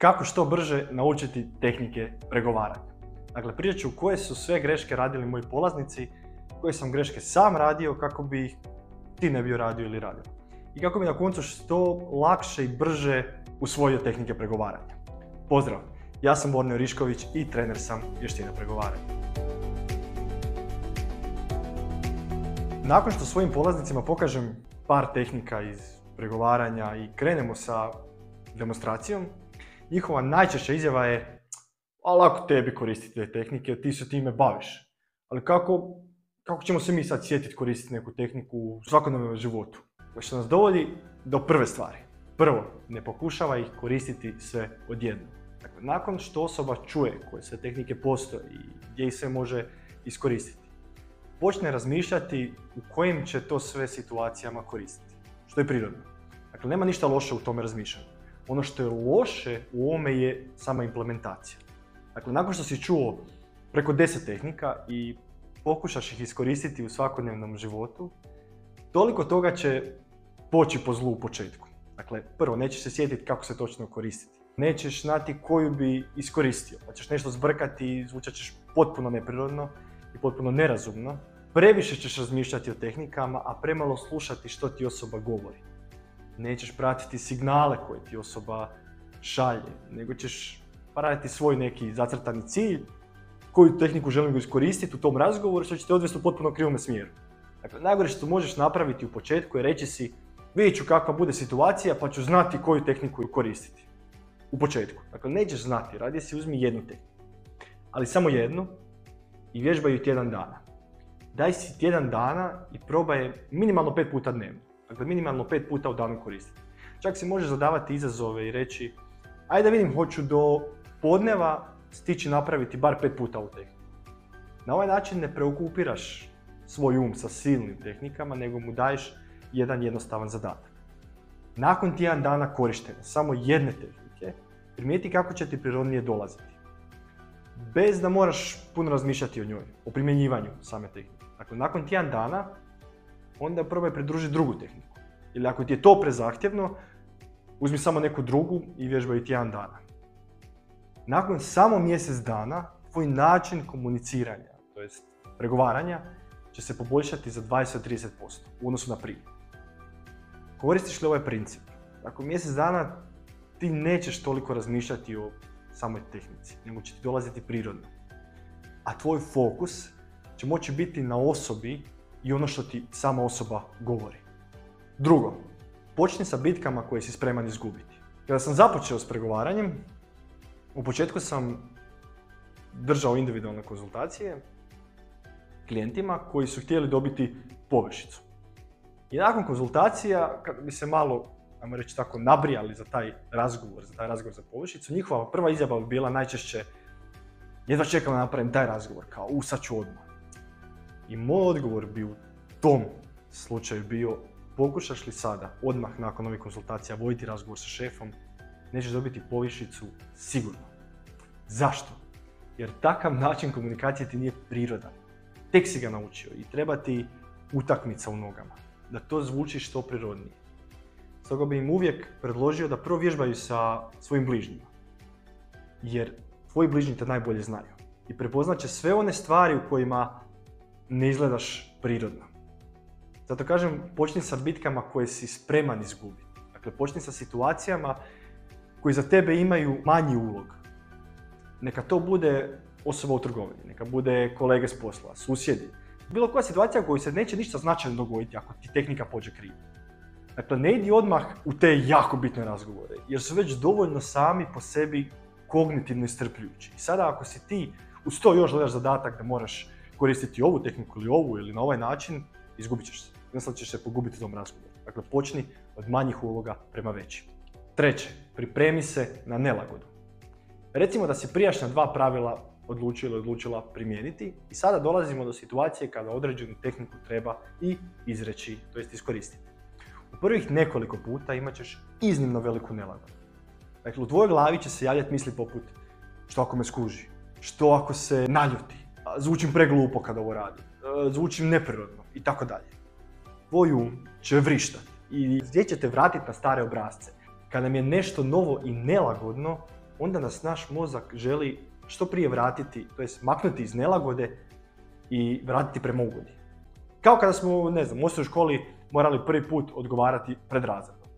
kako što brže naučiti tehnike pregovaranja. Dakle, pričat ću koje su sve greške radili moji polaznici, koje sam greške sam radio kako bi ih ti ne bio radio ili radio. I kako bi na koncu što lakše i brže usvojio tehnike pregovaranja. Pozdrav, ja sam Borneo Rišković i trener sam vještine pregovaranja. Nakon što svojim polaznicima pokažem par tehnika iz pregovaranja i krenemo sa demonstracijom, njihova najčešća izjava je a lako tebi koristiti te tehnike, ti se time baviš. Ali kako, kako ćemo se mi sad sjetiti koristiti neku tehniku u svakodnevnom životu? Što nas dovodi do prve stvari. Prvo, ne pokušava ih koristiti sve odjedno. Dakle, nakon što osoba čuje koje sve tehnike postoje i gdje ih sve može iskoristiti, počne razmišljati u kojim će to sve situacijama koristiti. Što je prirodno. Dakle, nema ništa loše u tome razmišljanju. Ono što je loše u ovome je sama implementacija. Dakle, nakon što si čuo preko 10 tehnika i pokušaš ih iskoristiti u svakodnevnom životu, toliko toga će poći po zlu u početku. Dakle, prvo, nećeš se sjetiti kako se točno koristiti. Nećeš znati koju bi iskoristio, pa ćeš nešto zbrkati i zvučat ćeš potpuno neprirodno i potpuno nerazumno. Previše ćeš razmišljati o tehnikama, a premalo slušati što ti osoba govori. Nećeš pratiti signale koje ti osoba šalje, nego ćeš raditi svoj neki zacrtani cilj, koju tehniku želim iskoristiti u tom razgovoru, što će te odvesti u potpuno krivome smjeru. Dakle, najgore što možeš napraviti u početku je reći si vidjet ću kakva bude situacija pa ću znati koju tehniku koristiti. U početku. Dakle, nećeš znati, radi si uzmi jednu tehniku. Ali samo jednu i vježbaj ju tjedan dana. Daj si tjedan dana i probaj minimalno pet puta dnevno. Dakle, minimalno pet puta u danu koristiti. Čak si možeš zadavati izazove i reći ajde da vidim, hoću do podneva stići napraviti bar pet puta ovu tehniku. Na ovaj način ne preokupiraš svoj um sa silnim tehnikama, nego mu daješ jedan jednostavan zadatak. Nakon tjedan dana korištenja samo jedne tehnike, primijeti kako će ti prirodnije dolaziti. Bez da moraš puno razmišljati o njoj, o primjenjivanju same tehnike. Dakle, nakon tjedan dana, onda probaj pridružiti drugu tehniku. Ili ako ti je to prezahtjevno, uzmi samo neku drugu i vježbaj tjedan dana. Nakon samo mjesec dana, tvoj način komuniciranja, to jest pregovaranja, će se poboljšati za 20-30% u odnosu na prije. Koristiš li ovaj princip? Nakon mjesec dana ti nećeš toliko razmišljati o samoj tehnici, nego će ti dolaziti prirodno. A tvoj fokus će moći biti na osobi i ono što ti sama osoba govori. Drugo, počni sa bitkama koje si spreman izgubiti. Kada sam započeo s pregovaranjem, u početku sam držao individualne konzultacije klijentima koji su htjeli dobiti površicu. I nakon konzultacija, kada bi se malo, ajmo reći tako, nabrijali za taj razgovor, za taj razgovor za površicu, njihova prva izjava bi bila najčešće jedva čekam da napravim taj razgovor, kao u sad ću odmah. I moj odgovor bi u tom slučaju bio pokušaš li sada, odmah nakon ovih konsultacija, voditi razgovor sa šefom, nećeš dobiti povišicu sigurno. Zašto? Jer takav način komunikacije ti nije prirodan. Tek si ga naučio i treba ti utakmica u nogama. Da to zvuči što prirodnije. Stoga bi im uvijek predložio da prvo vježbaju sa svojim bližnjima. Jer tvoji bližnji te najbolje znaju. I prepoznaće sve one stvari u kojima ne izgledaš prirodno. Zato kažem, počni sa bitkama koje si spreman izgubiti. Dakle, počni sa situacijama koji za tebe imaju manji ulog. Neka to bude osoba u trgovini, neka bude kolege s posla, susjedi. Bilo koja situacija u kojoj se neće ništa značajno dogoditi ako ti tehnika pođe krivo. Dakle, ne idi odmah u te jako bitne razgovore, jer su već dovoljno sami po sebi kognitivno istrpljujući. I sada ako si ti uz to još gledaš zadatak da moraš koristiti ovu tehniku ili ovu ili na ovaj način, izgubit ćeš se. Jednostavno ćeš se pogubiti u tom razgovoru. Dakle, počni od manjih uloga prema većim. Treće, pripremi se na nelagodu. Recimo da si prijašnja dva pravila odlučio ili odlučila primijeniti i sada dolazimo do situacije kada određenu tehniku treba i izreći, to jest iskoristiti. U prvih nekoliko puta imat ćeš iznimno veliku nelagodu. Dakle, u tvojoj glavi će se javljati misli poput što ako me skuži, što ako se naljuti, zvučim preglupo kada ovo radi, e, zvučim neprirodno i tako dalje. Tvoj um će vrištati i gdje ćete vratiti na stare obrazce. Kada mi je nešto novo i nelagodno, onda nas naš mozak želi što prije vratiti, to jest maknuti iz nelagode i vratiti prema ugodi. Kao kada smo, ne znam, u osnovnoj školi morali prvi put odgovarati pred razredom.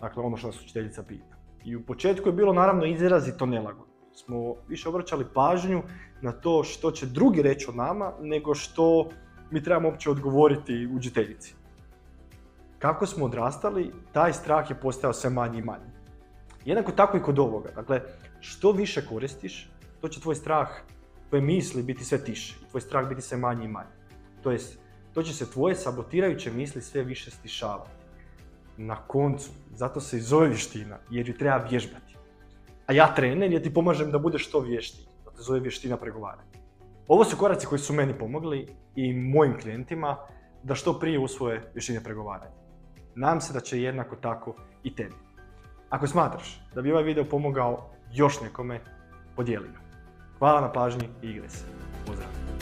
Dakle, ono što nas učiteljica pita. I u početku je bilo naravno izrazito nelagodno. Smo više obraćali pažnju na to što će drugi reći o nama, nego što mi trebamo uopće odgovoriti učiteljici. Kako smo odrastali, taj strah je postao sve manji i manji. Jednako tako i kod ovoga. Dakle, što više koristiš, to će tvoj strah, tvoje misli biti sve tiše. Tvoj strah biti sve manji i manji. To jest, to će se tvoje sabotirajuće misli sve više stišavati. Na koncu, zato se i zove vještina, jer ju treba vježbati. A ja trener, jer ti pomažem da budeš što vještiji. To te zove vještina pregovaranja. Ovo su koraci koji su meni pomogli i mojim klijentima da što prije usvoje vještine pregovaranja. Nadam se da će jednako tako i tebi. Ako smatraš da bi ovaj video pomogao još nekome, podijeli ga. Hvala na pažnji i igre se. Pozdrav!